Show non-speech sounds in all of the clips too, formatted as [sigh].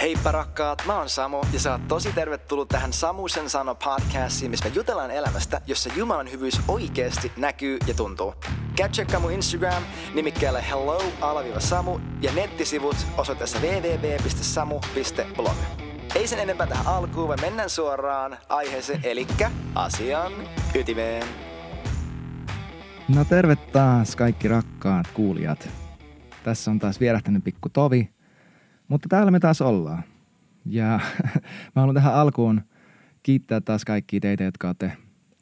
Heippa rakkaat, mä oon Samu ja sä oot tosi tervetullut tähän Samusen sano podcastiin, missä me jutellaan elämästä, jossa Jumalan hyvyys oikeasti näkyy ja tuntuu. Käy tsekkaa mun Instagram nimikkeellä hello-samu ja nettisivut osoitteessa www.samu.blog. Ei sen enempää tähän alkuun, vaan mennään suoraan aiheeseen, eli asian ytimeen. No terve taas kaikki rakkaat kuulijat. Tässä on taas vierähtänyt pikku tovi, mutta täällä me taas ollaan. Ja [laughs] mä haluan tähän alkuun kiittää taas kaikkia teitä, jotka olette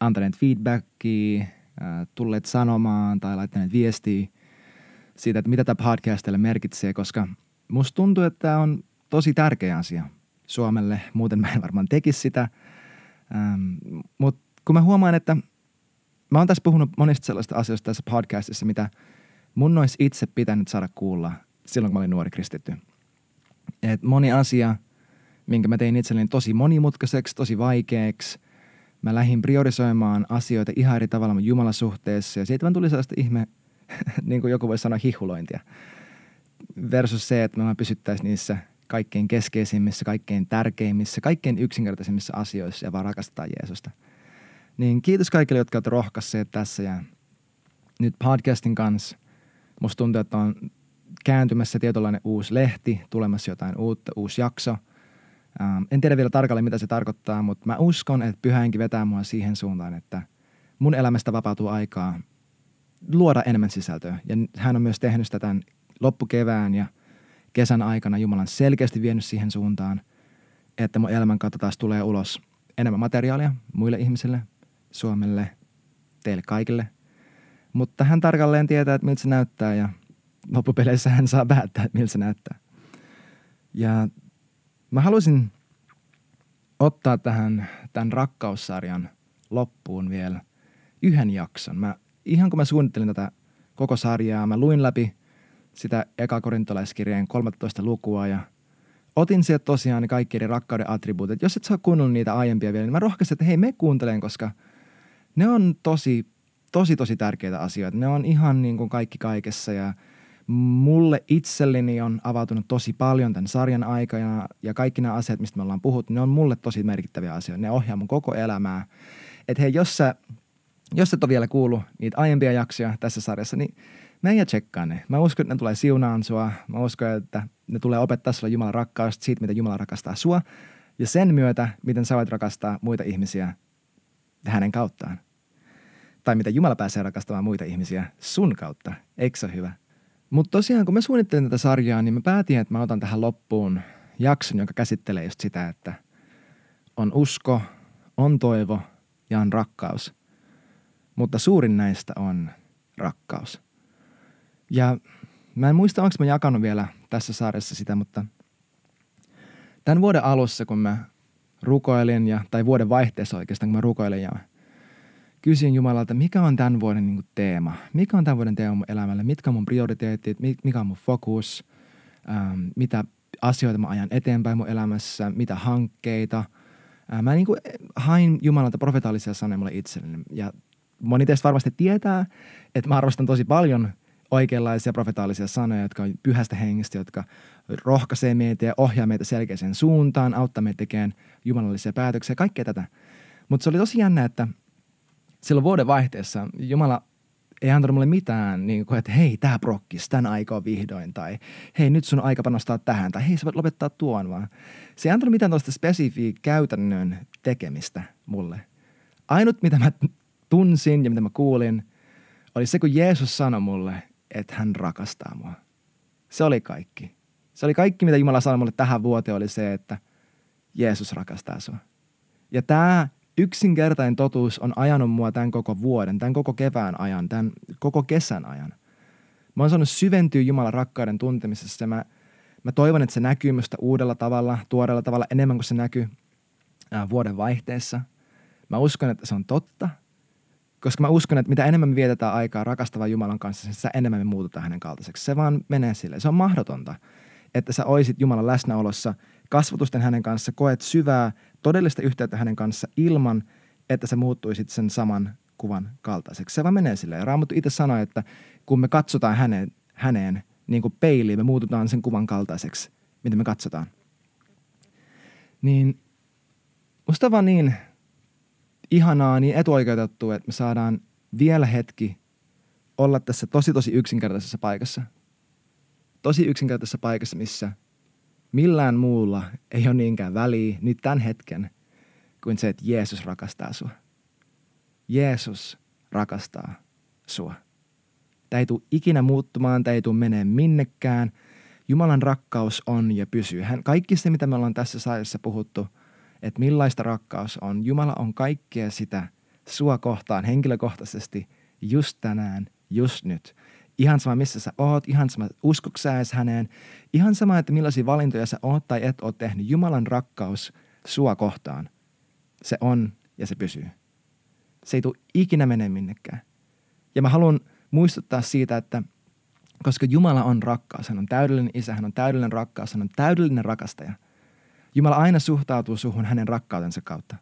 antaneet feedbackia, tulleet sanomaan tai laittaneet viestiä siitä, että mitä tämä podcast teille merkitsee, koska musta tuntuu, että tämä on tosi tärkeä asia Suomelle. Muuten mä en varmaan tekisi sitä. Ähm, Mutta kun mä huomaan, että mä oon tässä puhunut monista sellaista asioista tässä podcastissa, mitä mun olisi itse pitänyt saada kuulla silloin, kun mä olin nuori kristitty. Et moni asia, minkä mä tein itselleni tosi monimutkaiseksi, tosi vaikeaksi. Mä lähdin priorisoimaan asioita ihan eri tavalla mun jumalasuhteessa ja siitä vaan tuli sellaista ihme, [laughs] niin kuin joku voi sanoa, hihulointia. Versus se, että mä pysyttäisiin niissä kaikkein keskeisimmissä, kaikkein tärkeimmissä, kaikkein yksinkertaisimmissa asioissa ja vaan rakastaa Jeesusta. Niin kiitos kaikille, jotka ovat rohkaisseet tässä ja nyt podcastin kanssa musta tuntuu, että on kääntymässä tietynlainen uusi lehti, tulemassa jotain uutta, uusi jakso. Ähm, en tiedä vielä tarkalleen, mitä se tarkoittaa, mutta mä uskon, että pyhäinkin vetää mua siihen suuntaan, että mun elämästä vapautuu aikaa luoda enemmän sisältöä. Ja hän on myös tehnyt sitä tämän loppukevään ja kesän aikana Jumalan selkeästi vienyt siihen suuntaan, että mun elämän kautta taas tulee ulos enemmän materiaalia muille ihmisille, Suomelle, teille kaikille. Mutta hän tarkalleen tietää, että miltä se näyttää ja – loppupeleissä hän saa päättää, että miltä se näyttää. Ja mä haluaisin ottaa tähän tämän rakkaussarjan loppuun vielä yhden jakson. Mä, ihan kun mä suunnittelin tätä koko sarjaa, mä luin läpi sitä eka korintolaiskirjeen 13 lukua ja otin sieltä tosiaan kaikki eri rakkauden attribuutit. Jos et saa kuunnella niitä aiempia vielä, niin mä rohkaisin, että hei me kuuntelen, koska ne on tosi, tosi, tosi tärkeitä asioita. Ne on ihan niin kuin kaikki kaikessa ja – mulle itselleni on avautunut tosi paljon tämän sarjan aikana ja kaikki nämä asiat, mistä me ollaan puhuttu, ne on mulle tosi merkittäviä asioita. Ne ohjaa mun koko elämää. Että hei, jos sä, jos et ole vielä kuullut niitä aiempia jaksoja tässä sarjassa, niin meidän tsekkaa ne. Mä uskon, että ne tulee siunaan sua. Mä uskon, että ne tulee opettaa sulle Jumalan rakkaudesta, siitä, mitä Jumala rakastaa sua. Ja sen myötä, miten sä voit rakastaa muita ihmisiä hänen kauttaan. Tai miten Jumala pääsee rakastamaan muita ihmisiä sun kautta. Eikö se ole hyvä? Mutta tosiaan, kun mä suunnittelin tätä sarjaa, niin mä päätin, että mä otan tähän loppuun jakson, joka käsittelee just sitä, että on usko, on toivo ja on rakkaus. Mutta suurin näistä on rakkaus. Ja mä en muista, onko mä jakanut vielä tässä sarjassa sitä, mutta tämän vuoden alussa, kun mä rukoilin, ja, tai vuoden vaihteessa oikeastaan, kun mä rukoilin ja kysyin Jumalalta, mikä on tämän vuoden niin teema? Mikä on tämän vuoden teema mun elämällä? Mitkä on mun prioriteetit? Mikä on mun fokus? Ähm, mitä asioita mä ajan eteenpäin mun elämässä? Mitä hankkeita? Äh, mä niin kuin, hain Jumalalta profetaalisia sanoja mulle itselleni. Ja moni teistä varmasti tietää, että mä arvostan tosi paljon oikeanlaisia profetaalisia sanoja, jotka on pyhästä hengestä, jotka rohkaisee meitä ja ohjaa meitä selkeäseen suuntaan, auttaa meitä tekemään jumalallisia päätöksiä, kaikkea tätä. Mutta se oli tosi jännä, että – silloin vuoden vaihteessa Jumala ei antanut mulle mitään, niin kuin, että hei, tämä prokkis, tämän aika on vihdoin, tai hei, nyt sun aika panostaa tähän, tai hei, sä voit lopettaa tuon, vaan se ei antanut mitään tuosta spesifiä käytännön tekemistä mulle. Ainut, mitä mä tunsin ja mitä mä kuulin, oli se, kun Jeesus sanoi mulle, että hän rakastaa mua. Se oli kaikki. Se oli kaikki, mitä Jumala sanoi mulle tähän vuoteen, oli se, että Jeesus rakastaa sua. Ja tämä yksinkertainen totuus on ajanut mua tämän koko vuoden, tämän koko kevään ajan, tämän koko kesän ajan. Mä oon saanut syventyä Jumalan rakkauden tuntemisessa mä, mä toivon, että se näkyy minusta uudella tavalla, tuoreella tavalla enemmän kuin se näkyy ää, vuoden vaihteessa. Mä uskon, että se on totta, koska mä uskon, että mitä enemmän me vietetään aikaa rakastavan Jumalan kanssa, niin sitä enemmän me muututaan hänen kaltaiseksi. Se vaan menee sille. Se on mahdotonta, että sä oisit Jumalan läsnäolossa kasvatusten hänen kanssa, koet syvää todellista yhteyttä hänen kanssa ilman, että sä muuttuisit sen saman kuvan kaltaiseksi. Se vaan menee silleen. Raamattu itse sanoi, että kun me katsotaan häneen, häneen niin kuin peiliin, me muututaan sen kuvan kaltaiseksi, mitä me katsotaan. Niin musta vaan niin ihanaa, niin etuoikeutettu, että me saadaan vielä hetki olla tässä tosi tosi yksinkertaisessa paikassa. Tosi yksinkertaisessa paikassa, missä millään muulla ei ole niinkään väliä nyt tämän hetken kuin se, että Jeesus rakastaa sua. Jeesus rakastaa sua. Tämä ei tule ikinä muuttumaan, tämä ei tule menee minnekään. Jumalan rakkaus on ja pysyy. Hän, kaikki se, mitä me ollaan tässä saajassa puhuttu, että millaista rakkaus on. Jumala on kaikkea sitä sua kohtaan henkilökohtaisesti just tänään, just nyt. Ihan sama, missä sä oot, ihan sama, uskoks sä edes häneen, ihan sama, että millaisia valintoja sä oot tai et oot tehnyt. Jumalan rakkaus sua kohtaan, se on ja se pysyy. Se ei tule ikinä mene minnekään. Ja mä haluan muistuttaa siitä, että koska Jumala on rakkaus, hän on täydellinen isä, hän on täydellinen rakkaus, hän on täydellinen rakastaja. Jumala aina suhtautuu suhun hänen rakkautensa kautta.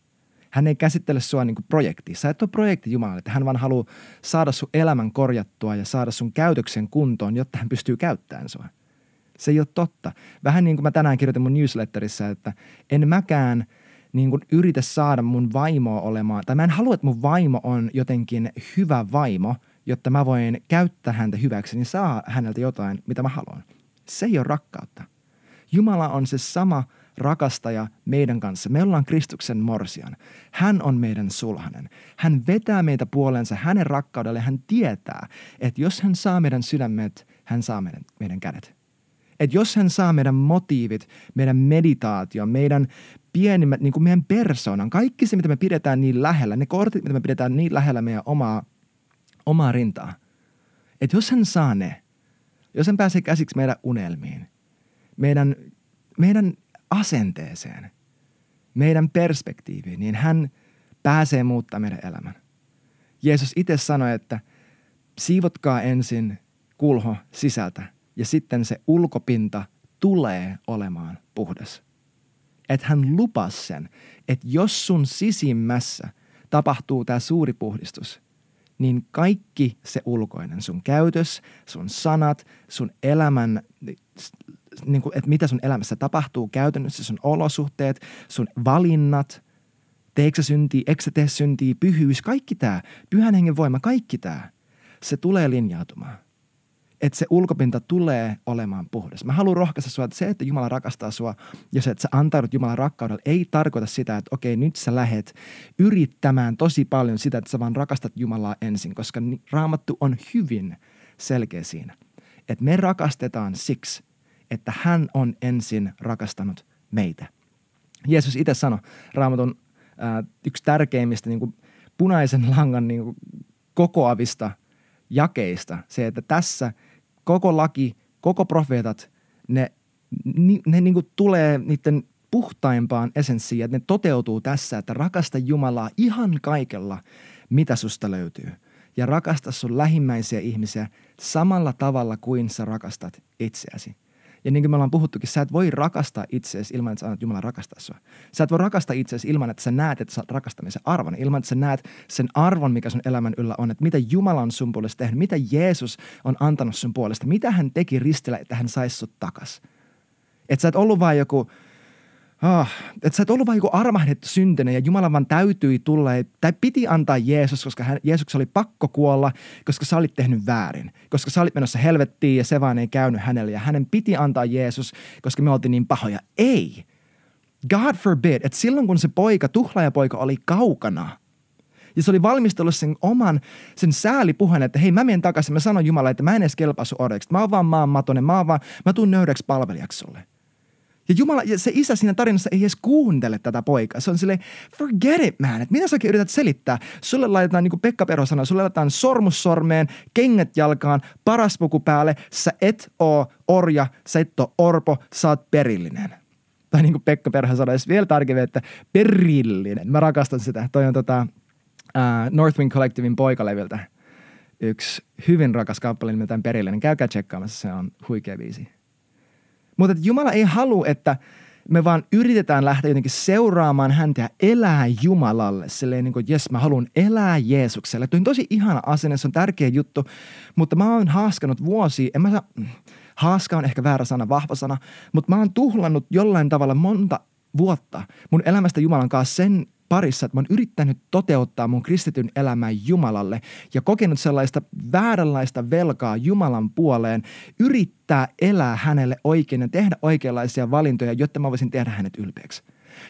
Hän ei käsittele sua niin kuin projekti. Sä et ole projekti Jumalalle, että hän vaan haluaa saada sun elämän korjattua ja saada sun käytöksen kuntoon, jotta hän pystyy käyttämään sua. Se ei ole totta. Vähän niin kuin mä tänään kirjoitin mun newsletterissa, että en mäkään niin kuin yritä saada mun vaimoa olemaan, tai mä en halua, että mun vaimo on jotenkin hyvä vaimo – jotta mä voin käyttää häntä hyväksi, niin saa häneltä jotain, mitä mä haluan. Se ei ole rakkautta. Jumala on se sama rakastaja meidän kanssa. Me ollaan Kristuksen morsian. Hän on meidän sulhanen. Hän vetää meitä puolensa hänen rakkaudelle. Hän tietää, että jos hän saa meidän sydämet, hän saa meidän, meidän kädet. Että jos hän saa meidän motiivit, meidän meditaatio, meidän pienimmät, niin kuin meidän persoonan, kaikki se, mitä me pidetään niin lähellä, ne kortit, mitä me pidetään niin lähellä meidän omaa omaa rintaa. Että jos hän saa ne, jos hän pääsee käsiksi meidän unelmiin, meidän, meidän asenteeseen, meidän perspektiiviin, niin hän pääsee muuttamaan meidän elämän. Jeesus itse sanoi, että siivotkaa ensin kulho sisältä ja sitten se ulkopinta tulee olemaan puhdas. Että hän lupasi sen, että jos sun sisimmässä tapahtuu tämä suuri puhdistus – niin kaikki se ulkoinen, sun käytös, sun sanat, sun elämän, niin kuin, että mitä sun elämässä tapahtuu käytännössä, sun olosuhteet, sun valinnat, teekö syntiä, eikö sä tee syntiä, pyhyys, kaikki tämä, pyhän hengen voima, kaikki tämä, se tulee linjautumaan että se ulkopinta tulee olemaan puhdas. Mä haluan rohkaista sua, että se, että Jumala rakastaa sua ja se, että sä antaudut Jumalan rakkaudelle, ei tarkoita sitä, että okei, nyt sä lähet yrittämään tosi paljon sitä, että sä vaan rakastat Jumalaa ensin, koska raamattu on hyvin selkeä siinä. Että me rakastetaan siksi, että hän on ensin rakastanut meitä. Jeesus itse sanoi raamatun äh, yksi tärkeimmistä niin kuin punaisen langan niin kuin kokoavista jakeista, se, että tässä – koko laki, koko profeetat, ne, ne, ne niin kuin tulee niiden puhtaimpaan essenssiin, että ne toteutuu tässä, että rakasta Jumalaa ihan kaikella, mitä susta löytyy. Ja rakasta sun lähimmäisiä ihmisiä samalla tavalla kuin sä rakastat itseäsi. Ja niin kuin me ollaan puhuttukin, sä et voi rakastaa itseäsi ilman, että sä annat Jumalan rakastaa sua. Sä et voi rakastaa itseäsi ilman, että sä näet, että sä rakastamisen arvon. Ilman, että sä näet sen arvon, mikä sun elämän yllä on. Että mitä Jumala on sun puolesta tehnyt, mitä Jeesus on antanut sun puolesta. Mitä hän teki ristillä, että hän saisi sut takas. Että sä et ollut vain joku Oh, että sä et ollut vain joku armahdettu syntinen ja Jumala vaan täytyi tulla, tai piti antaa Jeesus, koska hän, Jeesus oli pakko kuolla, koska sä olit tehnyt väärin. Koska sä olit menossa helvettiin ja se vaan ei käynyt hänelle ja hänen piti antaa Jeesus, koska me oltiin niin pahoja. Ei. God forbid, että silloin kun se poika, tuhlaajapoika oli kaukana, ja se oli valmistellut sen oman, sen säälipuheen, että hei mä menen takaisin, mä sanon Jumalalle, että mä en edes kelpaa sun orjaksi. Mä oon vaan maan matonen, mä oon vaan, mä tuun nöyräksi palvelijaksi sulle. Ja Jumala, ja se isä siinä tarinassa ei edes kuuntele tätä poikaa. Se on silleen, forget it man, että mitä sä yrität selittää? Sulle laitetaan, niin kuin Pekka Perho sanoi, sulle laitetaan sormus sormeen, kengät jalkaan, paras puku päälle, sä et oo orja, sä et oo orpo, sä oot perillinen. Tai niin kuin Pekka Perho sanoi vielä tarkemmin, että perillinen. Mä rakastan sitä. Toi on tota, uh, Northwind Collectivein poikaleviltä yksi hyvin rakas kappale nimeltään Perillinen. Käykää tsekkaamassa, se on huikea biisi. Mutta Jumala ei halua, että me vaan yritetään lähteä jotenkin seuraamaan häntä ja elää Jumalalle. Silleen niin kuin, jes, mä haluan elää Jeesukselle. Tuo on tosi ihana asenne, se on tärkeä juttu, mutta mä oon haaskanut vuosia, en mä saa, haaska on ehkä väärä sana, vahva sana, mutta mä oon tuhlannut jollain tavalla monta vuotta mun elämästä Jumalan kanssa sen parissa, että mä oon yrittänyt toteuttaa mun kristityn elämää Jumalalle ja kokenut sellaista vääränlaista velkaa Jumalan puoleen, yrittää elää hänelle oikein ja tehdä oikeanlaisia valintoja, jotta mä voisin tehdä hänet ylpeäksi.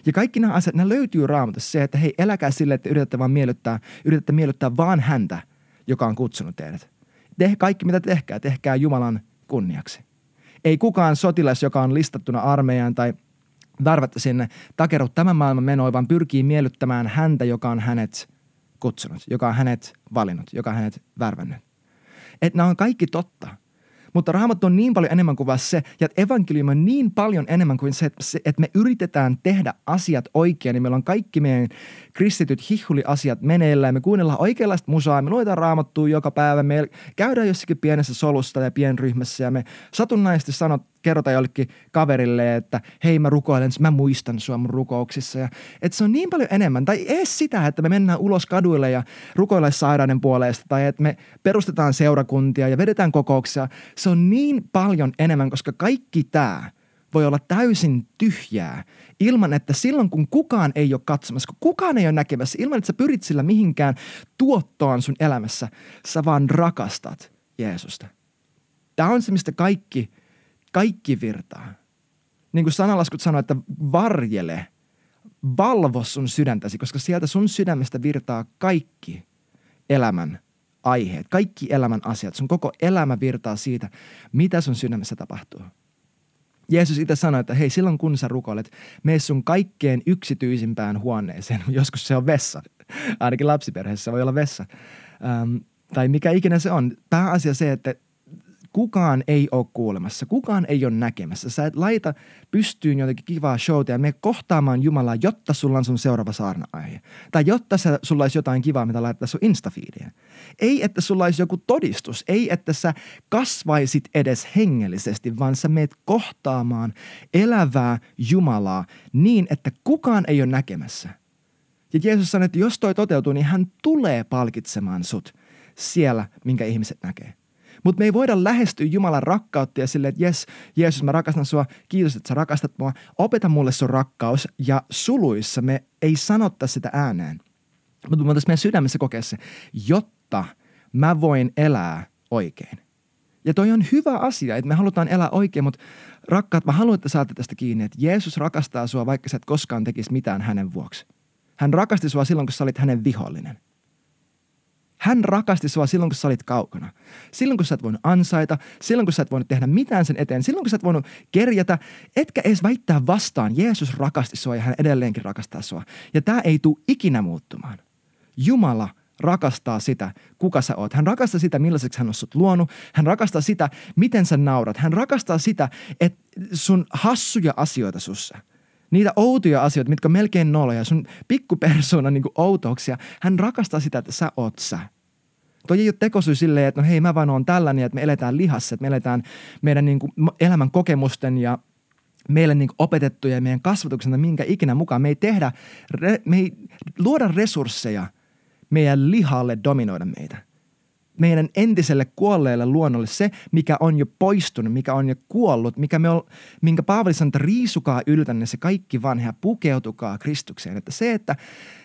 Ja kaikki nämä asiat, ne löytyy raamatussa se, että hei, eläkää sille, että yritätte vaan miellyttää, yritätte miellyttää vaan häntä, joka on kutsunut teidät. Tehkää kaikki, mitä tehkää, tehkää Jumalan kunniaksi. Ei kukaan sotilas, joka on listattuna armeijaan tai värvättä sinne, takeru tämän maailman menoa, vaan pyrkii miellyttämään häntä, joka on hänet kutsunut, joka on hänet valinnut, joka on hänet värvännyt. Että nämä on kaikki totta. Mutta raamattu on niin paljon enemmän kuin vain se, ja evankeliumi on niin paljon enemmän kuin se, että me yritetään tehdä asiat oikein, niin meillä on kaikki meidän kristityt hihuli-asiat meneillään, me kuunnellaan oikeanlaista musaa, me luetaan raamattua joka päivä, me käydään jossakin pienessä solusta ja pienryhmässä, ja me satunnaisesti sanot, kerrota jollekin kaverille, että hei mä rukoilen, mä muistan sua mun rukouksissa. Ja, että se on niin paljon enemmän. Tai edes sitä, että me mennään ulos kaduille ja rukoillaan sairauden puolesta. Tai että me perustetaan seurakuntia ja vedetään kokouksia. Se on niin paljon enemmän, koska kaikki tämä voi olla täysin tyhjää ilman, että silloin kun kukaan ei ole katsomassa, kun kukaan ei ole näkemässä, ilman että sä pyrit sillä mihinkään tuottoon sun elämässä, sä vaan rakastat Jeesusta. Tämä on se, mistä kaikki – kaikki virtaa. Niin kuin sanalaskut sanoo, että varjele, valvo sun sydäntäsi, koska sieltä sun sydämestä virtaa kaikki elämän aiheet, kaikki elämän asiat. Sun koko elämä virtaa siitä, mitä sun sydämessä tapahtuu. Jeesus itse sanoi, että hei, silloin kun sä rukoilet, mene sun kaikkein yksityisimpään huoneeseen. [laughs] Joskus se on vessa. Ainakin lapsiperheessä voi olla vessa. Ähm, tai mikä ikinä se on. Pääasia se, että kukaan ei ole kuulemassa, kukaan ei ole näkemässä. Sä et laita pystyyn jotenkin kivaa showta ja me kohtaamaan Jumalaa, jotta sulla on sun seuraava saarna-aihe. Tai jotta sä, sulla olisi jotain kivaa, mitä laittaa sun Instafiidiin. Ei, että sulla olisi joku todistus. Ei, että sä kasvaisit edes hengellisesti, vaan sä meet kohtaamaan elävää Jumalaa niin, että kukaan ei ole näkemässä. Ja Jeesus sanoi, että jos toi toteutuu, niin hän tulee palkitsemaan sut siellä, minkä ihmiset näkee. Mutta me ei voida lähestyä Jumalan rakkautta ja silleen, että jes, Jeesus, mä rakastan sua, kiitos, että sä rakastat mua, opeta mulle sun rakkaus. Ja suluissa me ei sanotta sitä ääneen. Mutta me meidän sydämessä kokea se, jotta mä voin elää oikein. Ja toi on hyvä asia, että me halutaan elää oikein, mutta rakkaat, mä haluan, että saatte tästä kiinni, että Jeesus rakastaa sua, vaikka sä et koskaan tekisi mitään hänen vuoksi. Hän rakasti sua silloin, kun sä olit hänen vihollinen – hän rakasti sua silloin, kun sä olit kaukana. Silloin, kun sä et voinut ansaita, silloin, kun sä et voinut tehdä mitään sen eteen, silloin, kun sä et voinut kerjätä, etkä edes väittää vastaan. Jeesus rakasti sua ja hän edelleenkin rakastaa sua. Ja tämä ei tule ikinä muuttumaan. Jumala rakastaa sitä, kuka sä oot. Hän rakastaa sitä, millaiseksi hän on sut luonut. Hän rakastaa sitä, miten sä naurat. Hän rakastaa sitä, että sun hassuja asioita sussa – niitä outoja asioita, mitkä on melkein noloja, sun pikkupersoonan niin outouksia. Hän rakastaa sitä, että sä oot sä. Toi ei ole tekosyy silleen, että no hei mä vaan oon tällainen, että me eletään lihassa, että me eletään meidän niin kuin elämän kokemusten ja meille niin opetettuja ja meidän kasvatuksena minkä ikinä mukaan. Me ei tehdä, me ei luoda resursseja meidän lihalle dominoida meitä meidän entiselle kuolleelle luonnolle, se mikä on jo poistunut, mikä on jo kuollut, mikä me on, minkä Paavali sanoo, että riisukaa yltänne se kaikki vanha, pukeutukaa Kristukseen. Että se, että,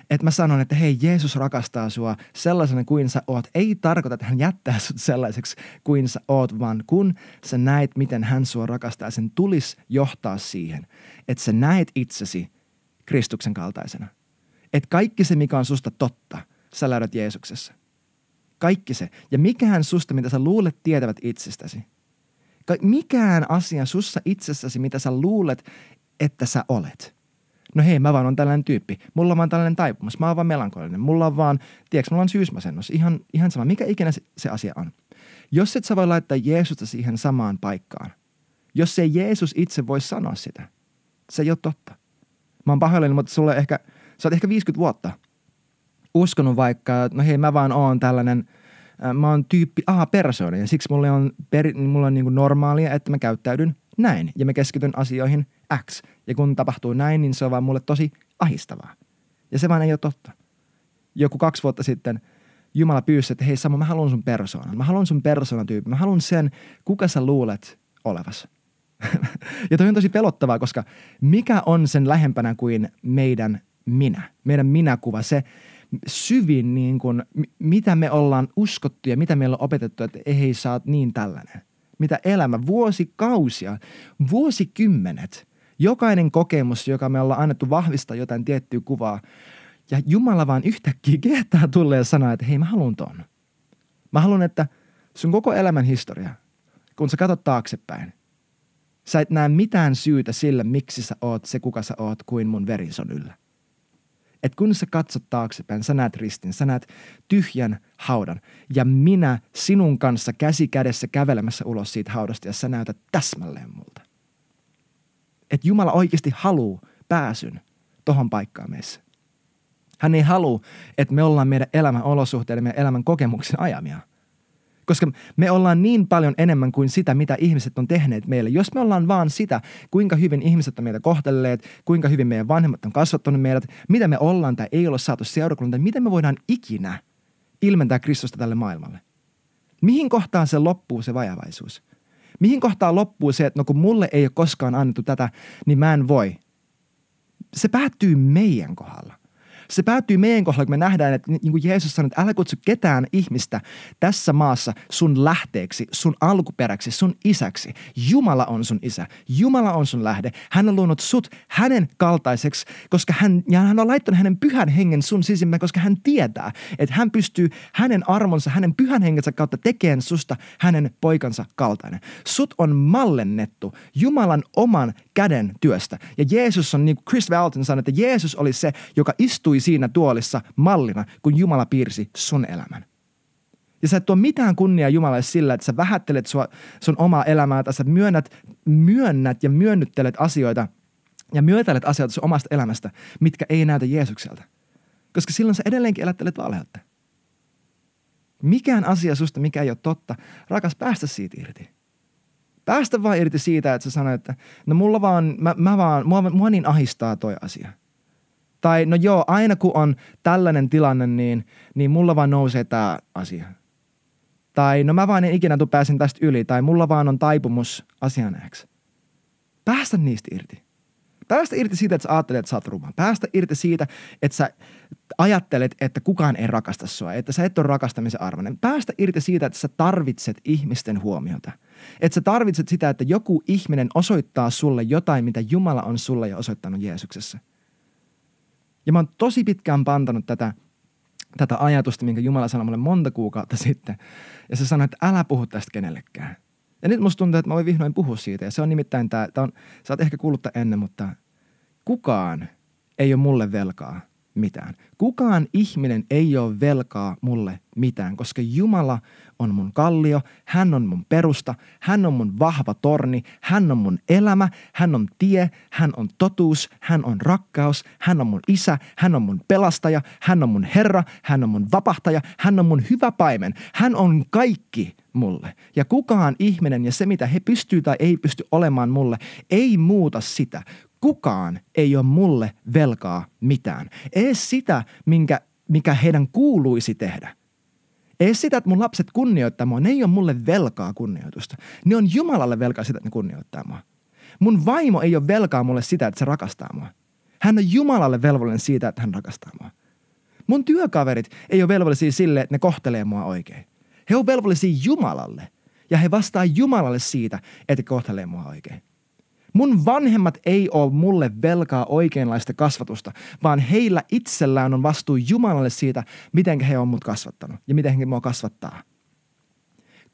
että mä sanon, että hei Jeesus rakastaa sua sellaisena kuin sä oot, ei tarkoita, että hän jättää sut sellaiseksi kuin sä oot, vaan kun sä näet, miten hän sua rakastaa, sen tulisi johtaa siihen, että sä näet itsesi Kristuksen kaltaisena. Että kaikki se, mikä on susta totta, sä löydät Jeesuksessa – kaikki se. Ja mikään susta, mitä sä luulet tietävät itsestäsi. Mikään asia sussa itsessäsi, mitä sä luulet, että sä olet. No hei, mä vaan on tällainen tyyppi. Mulla on vaan tällainen taipumus. Mä oon vaan melankolinen. Mulla on vaan, tiedätkö, mulla on syysmasennus. Ihan, ihan sama, mikä ikinä se, se asia on. Jos et sä voi laittaa Jeesusta siihen samaan paikkaan, jos ei Jeesus itse voi sanoa sitä, se ei ole totta. Mä oon pahoillani, mutta sulle ehkä, sä oot ehkä 50 vuotta – uskonut vaikka, että no hei mä vaan oon tällainen, äh, mä oon tyyppi A-persoona ja siksi mulle on, per, mulla on niin kuin normaalia, että mä käyttäydyn näin ja mä keskityn asioihin X. Ja kun tapahtuu näin, niin se on vaan mulle tosi ahistavaa. Ja se vaan ei ole totta. Joku kaksi vuotta sitten Jumala pyysi, että hei Samu, mä haluan sun persoonan. Mä haluan sun persoonatyyppi. Mä haluan sen, kuka sä luulet olevas. [laughs] ja toi on tosi pelottavaa, koska mikä on sen lähempänä kuin meidän minä, meidän minäkuva, se syvin, niin kuin, mitä me ollaan uskottu ja mitä meillä on opetettu, että ei saa niin tällainen. Mitä elämä, vuosikausia, vuosikymmenet, jokainen kokemus, joka me ollaan annettu vahvistaa jotain tiettyä kuvaa, ja Jumala vaan yhtäkkiä kehtaa tulee ja sanoo, että hei mä haluan ton. Mä haluan, että sun koko elämän historia, kun sä katsot taaksepäin, sä et näe mitään syytä sille, miksi sä oot se, kuka sä oot, kuin mun verison yllä. Et kun sä katsot taaksepäin, sä näet ristin, sä näet tyhjän haudan ja minä sinun kanssa käsi kädessä kävelemässä ulos siitä haudasta ja sä näytät täsmälleen multa. Et Jumala oikeasti haluaa pääsyn tohon paikkaan meissä. Hän ei halua, että me ollaan meidän elämän olosuhteiden, meidän elämän kokemuksen ajamia – koska me ollaan niin paljon enemmän kuin sitä, mitä ihmiset on tehneet meille. Jos me ollaan vaan sitä, kuinka hyvin ihmiset on meitä kohtelleet, kuinka hyvin meidän vanhemmat on kasvattanut meidät, mitä me ollaan tai ei olla saatu seurakuntaan, miten me voidaan ikinä ilmentää Kristusta tälle maailmalle. Mihin kohtaan se loppuu se vajavaisuus? Mihin kohtaan loppuu se, että no kun mulle ei ole koskaan annettu tätä, niin mä en voi. Se päättyy meidän kohdalla. Se päättyy meidän kohdalla, kun me nähdään, että niin kuin Jeesus sanoi, että älä kutsu ketään ihmistä tässä maassa sun lähteeksi, sun alkuperäksi, sun isäksi. Jumala on sun isä. Jumala on sun lähde. Hän on luonut sut hänen kaltaiseksi, koska hän, ja hän on laittanut hänen pyhän hengen sun sisimmä, koska hän tietää, että hän pystyy hänen armonsa, hänen pyhän hengensä kautta tekemään susta hänen poikansa kaltainen. Sut on mallennettu Jumalan oman käden työstä. Ja Jeesus on, niin kuin Chris Walton sanoi, että Jeesus oli se, joka istui siinä tuolissa mallina, kun Jumala piirsi sun elämän. Ja sä et tuo mitään kunniaa Jumalalle sillä, että sä vähättelet sua, sun omaa elämää tai sä myönnät, myönnät ja myönnyttelet asioita ja myötäilet asioita sun omasta elämästä, mitkä ei näytä Jeesukselta. Koska silloin sä edelleenkin elättelet valheutta. Mikään asia susta, mikä ei ole totta, rakas päästä siitä irti. Päästä vaan irti siitä, että sä sanoit, että no mulla vaan, mä, mä vaan, mua, mua niin ahistaa toi asia. Tai no joo, aina kun on tällainen tilanne, niin, niin mulla vaan nousee tämä asia. Tai no mä vaan en ikinä tuu pääsin tästä yli. Tai mulla vaan on taipumus asianäksi. Päästä niistä irti. Päästä irti siitä, että sä ajattelet, että sä oot ruma. Päästä irti siitä, että sä ajattelet, että kukaan ei rakasta sua, että sä et ole rakastamisen arvoinen. Päästä irti siitä, että sä tarvitset ihmisten huomiota. Että sä tarvitset sitä, että joku ihminen osoittaa sulle jotain, mitä Jumala on sulle jo osoittanut Jeesuksessa. Ja mä oon tosi pitkään pantanut tätä, tätä ajatusta, minkä Jumala sanoi mulle monta kuukautta [laughs] sitten. Ja se sanoi, että älä puhu tästä kenellekään. Ja nyt musta tuntuu, että mä voin vihdoin puhua siitä. Ja se on nimittäin tämä, on, sä oot ehkä kuullut ennen, mutta kukaan ei ole mulle velkaa mitään. Kukaan ihminen ei ole velkaa mulle mitään, koska Jumala on mun kallio, hän on mun perusta, hän on mun vahva torni, hän on mun elämä, hän on tie, hän on totuus, hän on rakkaus, hän on mun isä, hän on mun pelastaja, hän on mun herra, hän on mun vapahtaja, hän on mun hyvä paimen, hän on kaikki mulle. Ja kukaan ihminen ja se, mitä he pystyy tai ei pysty olemaan mulle, ei muuta sitä. Kukaan ei ole mulle velkaa mitään. Ei sitä, minkä, mikä heidän kuuluisi tehdä. Ei sitä, että mun lapset kunnioittaa mua. Ne ei ole mulle velkaa kunnioitusta. Ne on Jumalalle velkaa sitä, että ne kunnioittaa mua. Mun vaimo ei ole velkaa mulle sitä, että se rakastaa mua. Hän on Jumalalle velvollinen siitä, että hän rakastaa mua. Mun työkaverit ei ole velvollisia sille, että ne kohtelee mua oikein. He on velvollisia Jumalalle. Ja he vastaa Jumalalle siitä, että kohtelee mua oikein. Mun vanhemmat ei ole mulle velkaa oikeanlaista kasvatusta, vaan heillä itsellään on vastuu Jumalalle siitä, miten he on mut kasvattanut ja miten he mua kasvattaa.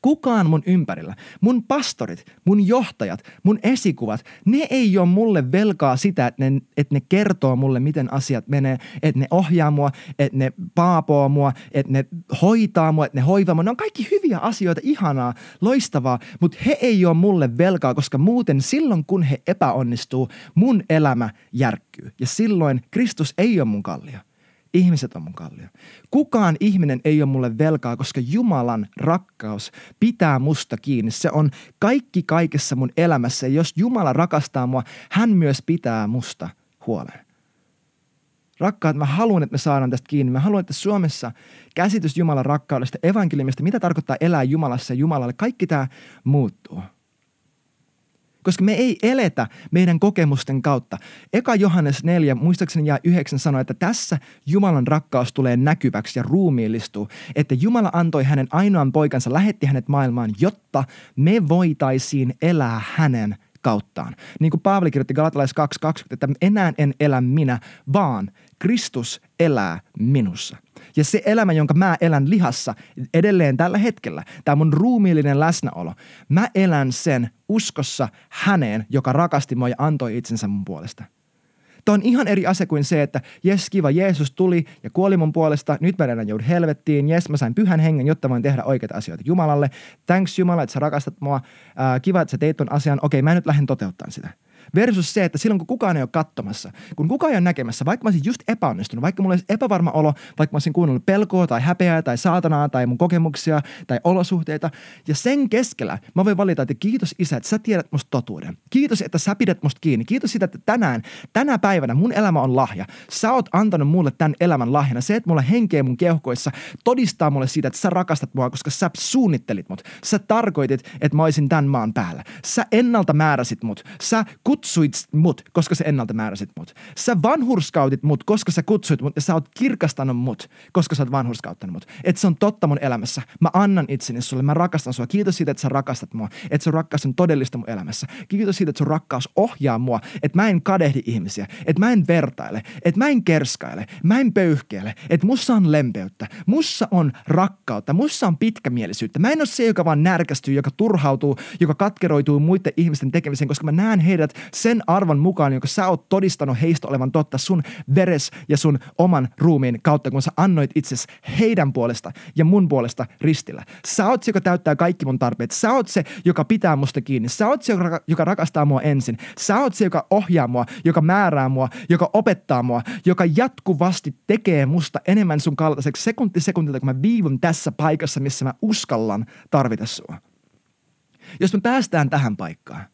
Kukaan mun ympärillä, mun pastorit, mun johtajat, mun esikuvat, ne ei ole mulle velkaa sitä, että ne, että ne kertoo mulle, miten asiat menee, että ne ohjaa mua, että ne paapoo mua, että ne hoitaa mua, että ne hoivaa mua. Ne on kaikki hyviä asioita, ihanaa, loistavaa, mutta he ei ole mulle velkaa, koska muuten silloin, kun he epäonnistuu, mun elämä järkkyy. Ja silloin Kristus ei ole mun kallio. Ihmiset on mun kallio. Kukaan ihminen ei ole mulle velkaa, koska Jumalan rakkaus pitää musta kiinni. Se on kaikki kaikessa mun elämässä. Ja jos Jumala rakastaa mua, hän myös pitää musta huolen. Rakkaat, mä haluan, että me saadaan tästä kiinni. Mä haluan, että Suomessa käsitys Jumalan rakkaudesta, evankeliumista, mitä tarkoittaa elää Jumalassa ja Jumalalle, kaikki tämä muuttuu. Koska me ei eletä meidän kokemusten kautta. Eka Johannes 4, muistaakseni jää 9 sanoi, että tässä Jumalan rakkaus tulee näkyväksi ja ruumiillistuu, että Jumala antoi hänen ainoan poikansa, lähetti hänet maailmaan, jotta me voitaisiin elää hänen kauttaan. Niin kuin Paavali kirjoitti Galatalais 2.20, että enää en elä minä, vaan Kristus elää minussa. Ja se elämä, jonka mä elän lihassa edelleen tällä hetkellä, tämä mun ruumiillinen läsnäolo, mä elän sen uskossa häneen, joka rakasti mua ja antoi itsensä mun puolesta. Tämä on ihan eri asia kuin se, että jes kiva, Jeesus tuli ja kuoli mun puolesta, nyt mä enää joudun helvettiin, jes mä sain pyhän hengen, jotta voin tehdä oikeita asioita Jumalalle. Thanks Jumala, että sä rakastat mua, äh, kiva, että sä teit ton asian, okei mä nyt lähden toteuttamaan sitä. Versus se, että silloin kun kukaan ei ole katsomassa, kun kukaan ei ole näkemässä, vaikka mä olisin just epäonnistunut, vaikka mulla olisi epävarma olo, vaikka mä olisin kuunnellut pelkoa tai häpeää tai saatanaa tai mun kokemuksia tai olosuhteita. Ja sen keskellä mä voin valita, että kiitos isä, että sä tiedät musta totuuden. Kiitos, että sä pidät musta kiinni. Kiitos siitä, että tänään, tänä päivänä mun elämä on lahja. Sä oot antanut mulle tämän elämän lahjana. Se, että mulla henkeä mun keuhkoissa todistaa mulle siitä, että sä rakastat mua, koska sä suunnittelit mut. Sä tarkoitit, että mä olisin tämän maan päällä. Sä ennalta määräsit mut. Sä kutsuit mut, koska sä ennalta määräsit mut. Sä vanhurskautit mut, koska sä kutsuit mut ja sä oot kirkastanut mut, koska sä oot vanhurskauttanut mut. Että se on totta mun elämässä. Mä annan itseni sulle, mä rakastan sua. Kiitos siitä, että sä rakastat mua, että sun rakkaus on todellista mun elämässä. Kiitos siitä, että sun rakkaus ohjaa mua, että mä en kadehdi ihmisiä, että mä en vertaile, että mä en kerskaile, mä en pöyhkeile, että mussa on lempeyttä, mussa on rakkautta, mussa on pitkämielisyyttä. Mä en ole se, joka vaan närkästyy, joka turhautuu, joka katkeroituu muiden ihmisten tekemiseen, koska mä näen heidät sen arvon mukaan, jonka sä oot todistanut heistä olevan totta sun veres ja sun oman ruumiin kautta, kun sä annoit itses heidän puolesta ja mun puolesta ristillä. Sä oot se, joka täyttää kaikki mun tarpeet. Sä oot se, joka pitää musta kiinni. Sä oot se, joka rakastaa mua ensin. Sä oot se, joka ohjaa mua, joka määrää mua, joka opettaa mua, joka jatkuvasti tekee musta enemmän sun kaltaiseksi sekunti sekuntilta, kun mä viivun tässä paikassa, missä mä uskallan tarvita sua. Jos me päästään tähän paikkaan,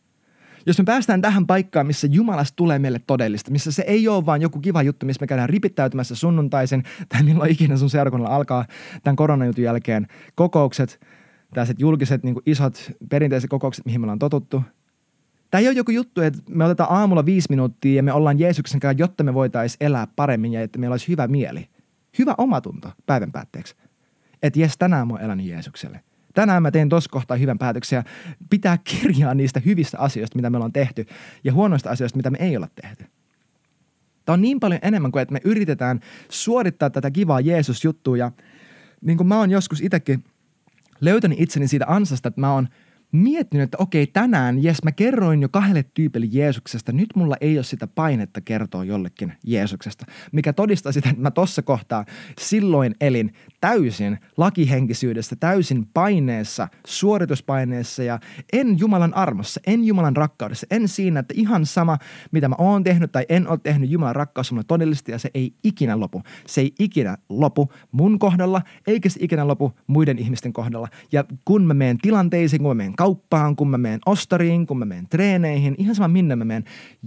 jos me päästään tähän paikkaan, missä Jumalasta tulee meille todellista, missä se ei ole vaan joku kiva juttu, missä me käydään ripittäytymässä sunnuntaisen [laughs] tai milloin ikinä sun seurakunnalla alkaa tämän koronajutun jälkeen kokoukset, tällaiset julkiset niin isot perinteiset kokoukset, mihin me ollaan totuttu. Tämä ei ole joku juttu, että me otetaan aamulla viisi minuuttia ja me ollaan Jeesuksen kanssa, jotta me voitaisiin elää paremmin ja että meillä olisi hyvä mieli. Hyvä omatunto päivän päätteeksi. Että jes, tänään mä oon elänyt Jeesukselle tänään mä teen tuossa kohtaa hyvän päätöksen ja pitää kirjaa niistä hyvistä asioista, mitä me ollaan tehty ja huonoista asioista, mitä me ei olla tehty. Tämä on niin paljon enemmän kuin, että me yritetään suorittaa tätä kivaa Jeesus-juttua ja niin kuin mä oon joskus itsekin löytänyt itseni siitä ansasta, että mä oon – miettinyt, että okei, tänään, jes, mä kerroin jo kahdelle tyypille Jeesuksesta, nyt mulla ei ole sitä painetta kertoa jollekin Jeesuksesta, mikä todistaa sitä, että mä tossa kohtaa silloin elin täysin lakihenkisyydessä, täysin paineessa, suorituspaineessa ja en Jumalan armossa, en Jumalan rakkaudessa, en siinä, että ihan sama, mitä mä oon tehnyt tai en ole tehnyt, Jumalan rakkaus on todellista ja se ei ikinä lopu. Se ei ikinä lopu mun kohdalla, eikä se ikinä lopu muiden ihmisten kohdalla. Ja kun mä menen tilanteisiin, kun mä menen kauppaan, kun mä menen ostariin, kun mä menen treeneihin, ihan sama minne mä menen,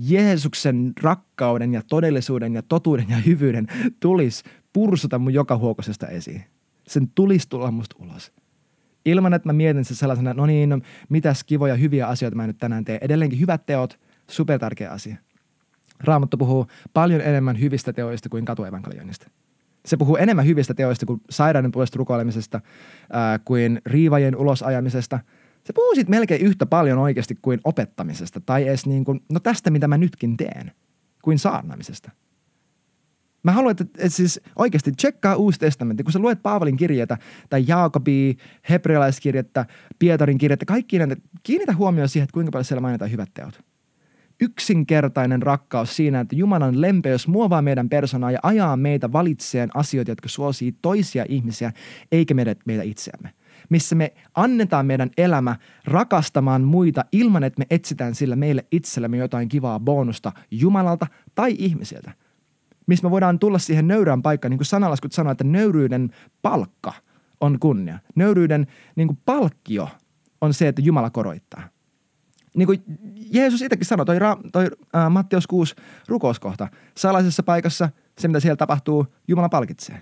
Jeesuksen rakkauden ja todellisuuden ja totuuden ja hyvyyden tulisi pursuta mun joka huokosesta esiin. Sen tulisi tulla musta ulos. Ilman, että mä mietin se sellaisena, no niin, no, mitäs kivoja, hyviä asioita mä nyt tänään teen. Edelleenkin hyvät teot, super tärkeä asia. Raamattu puhuu paljon enemmän hyvistä teoista kuin katuevankelioinnista. Se puhuu enemmän hyvistä teoista kuin sairaiden puolesta rukoilemisesta, ää, kuin riivajen ulosajamisesta – se puhuu siitä melkein yhtä paljon oikeasti kuin opettamisesta tai edes niin kuin, no tästä mitä mä nytkin teen, kuin saarnamisesta. Mä haluan, että, että siis oikeasti tsekkaa uusi testamentti. Kun sä luet Paavalin kirjeitä tai Jaakobi, hebrealaiskirjettä, Pietarin kirjettä, kaikki näitä, kiinnitä huomioon siihen, että kuinka paljon siellä mainitaan hyvät teot. Yksinkertainen rakkaus siinä, että Jumalan lempeys muovaa meidän persoonaa ja ajaa meitä valitseen asioita, jotka suosii toisia ihmisiä, eikä meitä, meitä itseämme missä me annetaan meidän elämä rakastamaan muita ilman, että me etsitään sillä meille itsellemme jotain kivaa bonusta Jumalalta tai ihmisiltä. Missä me voidaan tulla siihen nöyrään paikkaan, niin kuin sanalaskut sanoo, että nöyryyden palkka on kunnia. Nöyryyden niin kuin palkkio on se, että Jumala koroittaa. Niin kuin Jeesus itsekin sanoi, toi, toi äh, Matteus 6 rukouskohta, salaisessa paikassa se, mitä siellä tapahtuu, Jumala palkitsee.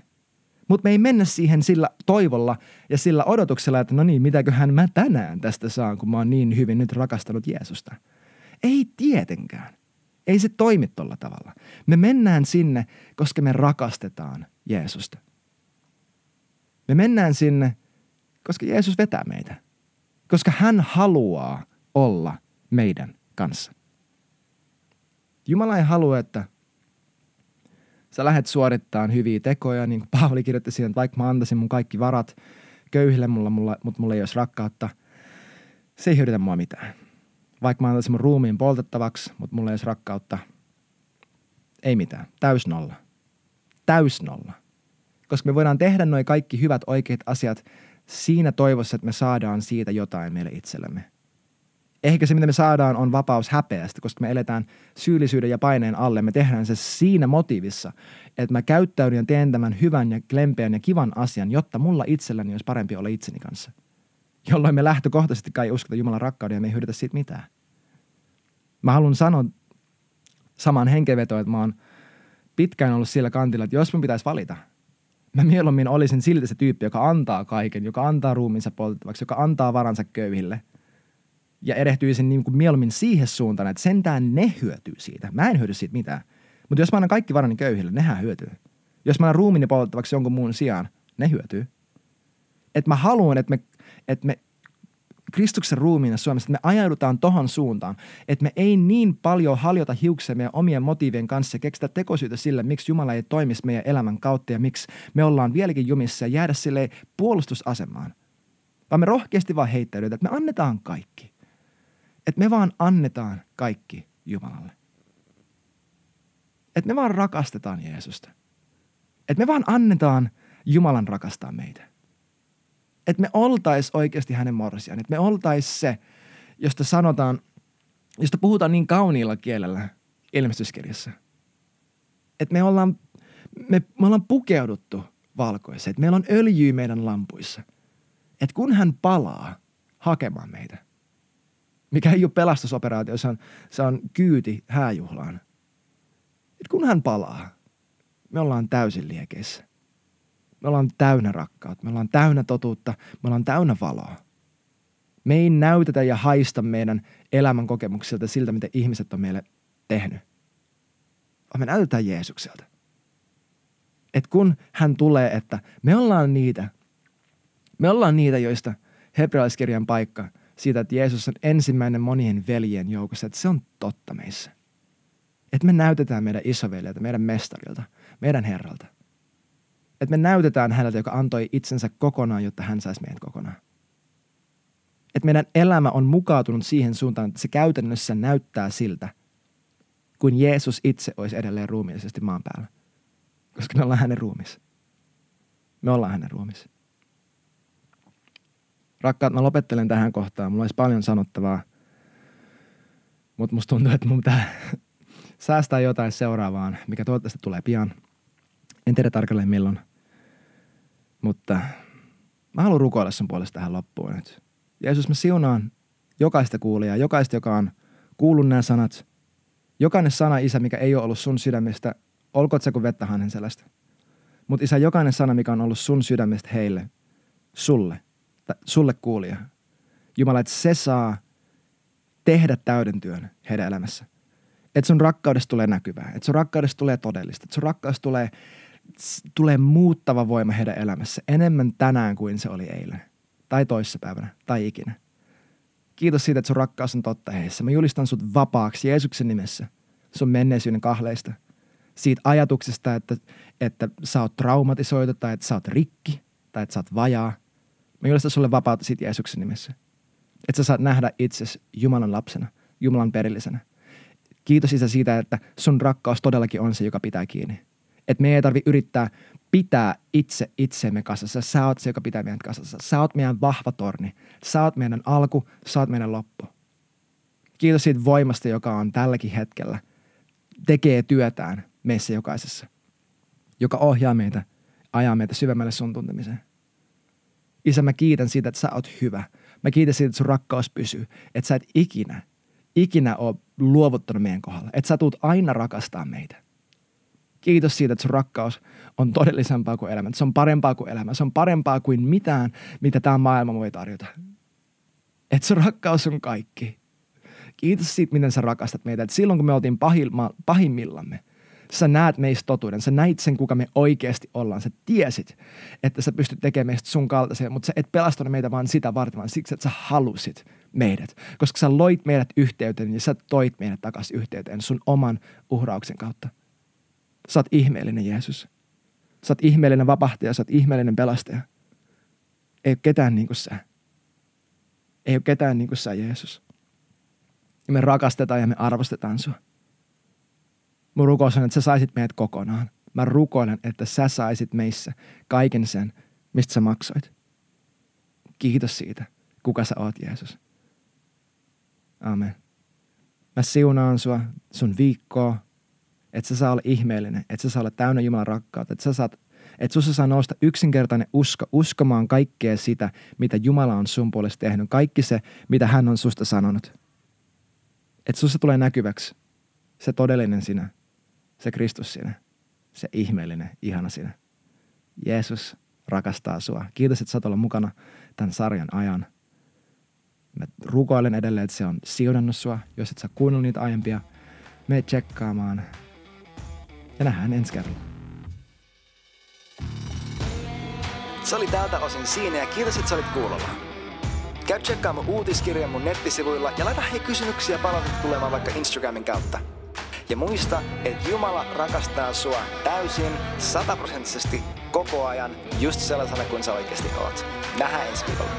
Mutta me ei mennä siihen sillä toivolla ja sillä odotuksella, että no niin, mitäköhän mä tänään tästä saan, kun mä oon niin hyvin nyt rakastanut Jeesusta. Ei tietenkään. Ei se toimi tolla tavalla. Me mennään sinne, koska me rakastetaan Jeesusta. Me mennään sinne, koska Jeesus vetää meitä. Koska hän haluaa olla meidän kanssa. Jumala ei halua, että sä lähdet suorittamaan hyviä tekoja, niin kuin Paavali kirjoitti siihen, että vaikka mä antaisin mun kaikki varat köyhille, mulla, mulla, mutta mulla ei olisi rakkautta, se ei hyödytä mua mitään. Vaikka mä antaisin mun ruumiin poltettavaksi, mutta mulla ei olisi rakkautta, ei mitään. Täys nolla. Täys nolla. Koska me voidaan tehdä noin kaikki hyvät oikeat asiat siinä toivossa, että me saadaan siitä jotain meille itsellemme – ehkä se, mitä me saadaan, on vapaus häpeästä, koska me eletään syyllisyyden ja paineen alle. Me tehdään se siinä motiivissa, että mä käyttäydyn ja teen tämän hyvän ja lempeän ja kivan asian, jotta mulla itselläni olisi parempi olla itseni kanssa. Jolloin me lähtökohtaisesti kai uskota Jumalan rakkauden ja me ei hyödytä siitä mitään. Mä haluan sanoa samaan henkenvetoon, että mä oon pitkään ollut sillä kantilla, että jos mun pitäisi valita, mä mieluummin olisin silti se tyyppi, joka antaa kaiken, joka antaa ruumiinsa poltettavaksi, joka antaa varansa köyhille – ja erehtyisin niin kuin mieluummin siihen suuntaan, että sentään ne hyötyy siitä. Mä en hyödy siitä mitään. Mutta jos mä annan kaikki varani köyhille, nehän hyötyy. Jos mä annan ruumiini poltettavaksi jonkun muun sijaan, ne hyötyy. Että mä haluan, että me, että me Kristuksen ruumiina Suomessa, että me ajaudutaan tohon suuntaan, että me ei niin paljon haljota hiuksia meidän omien motiivien kanssa ja keksitä tekosyitä sille, miksi Jumala ei toimisi meidän elämän kautta ja miksi me ollaan vieläkin jumissa ja jäädä sille puolustusasemaan. Vaan me rohkeasti vaan heittäydytään, että me annetaan kaikki. Että me vaan annetaan kaikki Jumalalle. Että me vaan rakastetaan Jeesusta. Että me vaan annetaan Jumalan rakastaa meitä. Että me oltais oikeasti hänen morsiaan. Että me oltais se, josta sanotaan, josta puhutaan niin kauniilla kielellä ilmestyskirjassa. Että me ollaan, me, me ollaan pukeuduttu valkoiseen. Että meillä on öljyä meidän lampuissa. Että kun hän palaa hakemaan meitä, mikä ei ole pelastusoperaatio, se on, se on kyyti hääjuhlaan. Et kun hän palaa, me ollaan täysin liekeissä. Me ollaan täynnä rakkautta, me ollaan täynnä totuutta, me ollaan täynnä valoa. Me ei näytetä ja haista meidän elämän kokemuksilta siltä, mitä ihmiset on meille tehnyt. Vaan me näytetään Jeesukselta. Et kun hän tulee, että me ollaan niitä, me ollaan niitä, joista hebrealaiskirjan paikka siitä, että Jeesus on ensimmäinen monien veljen joukossa, että se on totta meissä. Että me näytetään meidän isoveljeltä, meidän mestarilta, meidän herralta. Että me näytetään häneltä, joka antoi itsensä kokonaan, jotta hän saisi meidät kokonaan. Että meidän elämä on mukautunut siihen suuntaan, että se käytännössä näyttää siltä, kuin Jeesus itse olisi edelleen ruumiillisesti maan päällä. Koska me ollaan hänen ruumissa. Me ollaan hänen ruumissa. Rakkaat, mä lopettelen tähän kohtaan. Mulla olisi paljon sanottavaa. Mutta musta tuntuu, että mun pitää [laughs] säästää jotain seuraavaan, mikä toivottavasti tulee pian. En tiedä tarkalleen milloin. Mutta mä haluan rukoilla sun puolesta tähän loppuun nyt. Jeesus, mä siunaan jokaista kuulijaa, jokaista, joka on kuullut nämä sanat. Jokainen sana, Isä, mikä ei ole ollut sun sydämestä, olkoot se kuin vettä hänen selästä. Mutta Isä, jokainen sana, mikä on ollut sun sydämestä heille, sulle – sulle kuulija. Jumala, että se saa tehdä täyden työn heidän elämässä. Että sun rakkaudesta tulee näkyvää, että sun rakkaudesta tulee todellista, että sun rakkaudesta tulee, tulee muuttava voima heidän elämässä enemmän tänään kuin se oli eilen. Tai toissapäivänä, tai ikinä. Kiitos siitä, että sun rakkaus on totta heissä. Mä julistan sut vapaaksi Jeesuksen nimessä sun menneisyyden kahleista. Siitä ajatuksesta, että, että sä oot traumatisoitu tai että sä oot rikki tai että sä oot vajaa – Mä julistan sulle vapautta siitä Jeesuksen nimessä. Että sä saat nähdä itsesi Jumalan lapsena, Jumalan perillisenä. Kiitos Isä siitä, että sun rakkaus todellakin on se, joka pitää kiinni. Että me ei tarvi yrittää pitää itse itsemme kasassa. Sä oot se, joka pitää meidän kasassa. Sä oot meidän vahva torni. Sä oot meidän alku, sä oot meidän loppu. Kiitos siitä voimasta, joka on tälläkin hetkellä. Tekee työtään meissä jokaisessa. Joka ohjaa meitä, ajaa meitä syvemmälle sun tuntemiseen. Isä, mä kiitän siitä, että sä oot hyvä. Mä kiitän siitä, että sun rakkaus pysyy. Että sä et ikinä, ikinä ole luovuttanut meidän kohdalla. Että sä tuut aina rakastaa meitä. Kiitos siitä, että sun rakkaus on todellisempaa kuin elämä. Se on parempaa kuin elämä. Se on parempaa kuin mitään, mitä tämä maailma voi tarjota. Että sun rakkaus on kaikki. Kiitos siitä, miten sä rakastat meitä. Että silloin, kun me oltiin pahimma, pahimmillamme, sä näet meistä totuuden. Sä näit sen, kuka me oikeasti ollaan. Sä tiesit, että sä pystyt tekemään meistä sun kaltaisia, mutta sä et pelastanut meitä vaan sitä varten, vaan siksi, että sä halusit meidät. Koska sä loit meidät yhteyteen ja sä toit meidät takaisin yhteyteen sun oman uhrauksen kautta. Sä oot ihmeellinen Jeesus. Sä oot ihmeellinen vapahtaja, sä oot ihmeellinen pelastaja. Ei ole ketään niin kuin sä. Ei ole ketään niin kuin sä, Jeesus. Ja me rakastetaan ja me arvostetaan sua. Mun rukous on, että sä saisit meidät kokonaan. Mä rukoilen, että sä saisit meissä kaiken sen, mistä sä maksoit. Kiitos siitä, kuka sä oot, Jeesus. Amen. Mä siunaan sua, sun viikkoa, että sä saa olla ihmeellinen, että sä saa olla täynnä Jumalan rakkautta, että sä saat että sussa saa nousta yksinkertainen usko, uskomaan kaikkea sitä, mitä Jumala on sun puolesta tehnyt. Kaikki se, mitä hän on susta sanonut. Että sussa tulee näkyväksi se todellinen sinä, se Kristus sinä, se ihmeellinen, ihana sinä. Jeesus rakastaa sua. Kiitos, että sä oot mukana tämän sarjan ajan. Mä rukoilen edelleen, että se on siunannut sua. Jos et sä kuunnellut niitä aiempia, me tsekkaamaan. Ja nähdään ensi kerralla. Se oli tältä osin siinä ja kiitos, että sä olit kuulolla. Käy tsekkaamaan uutiskirjan mun nettisivuilla ja laita hei kysymyksiä palautetta tulemaan vaikka Instagramin kautta. Ja muista, että Jumala rakastaa sua täysin, sataprosenttisesti, koko ajan, just sellaisena kuin sä oikeasti oot. Nähdään ensi viikolla.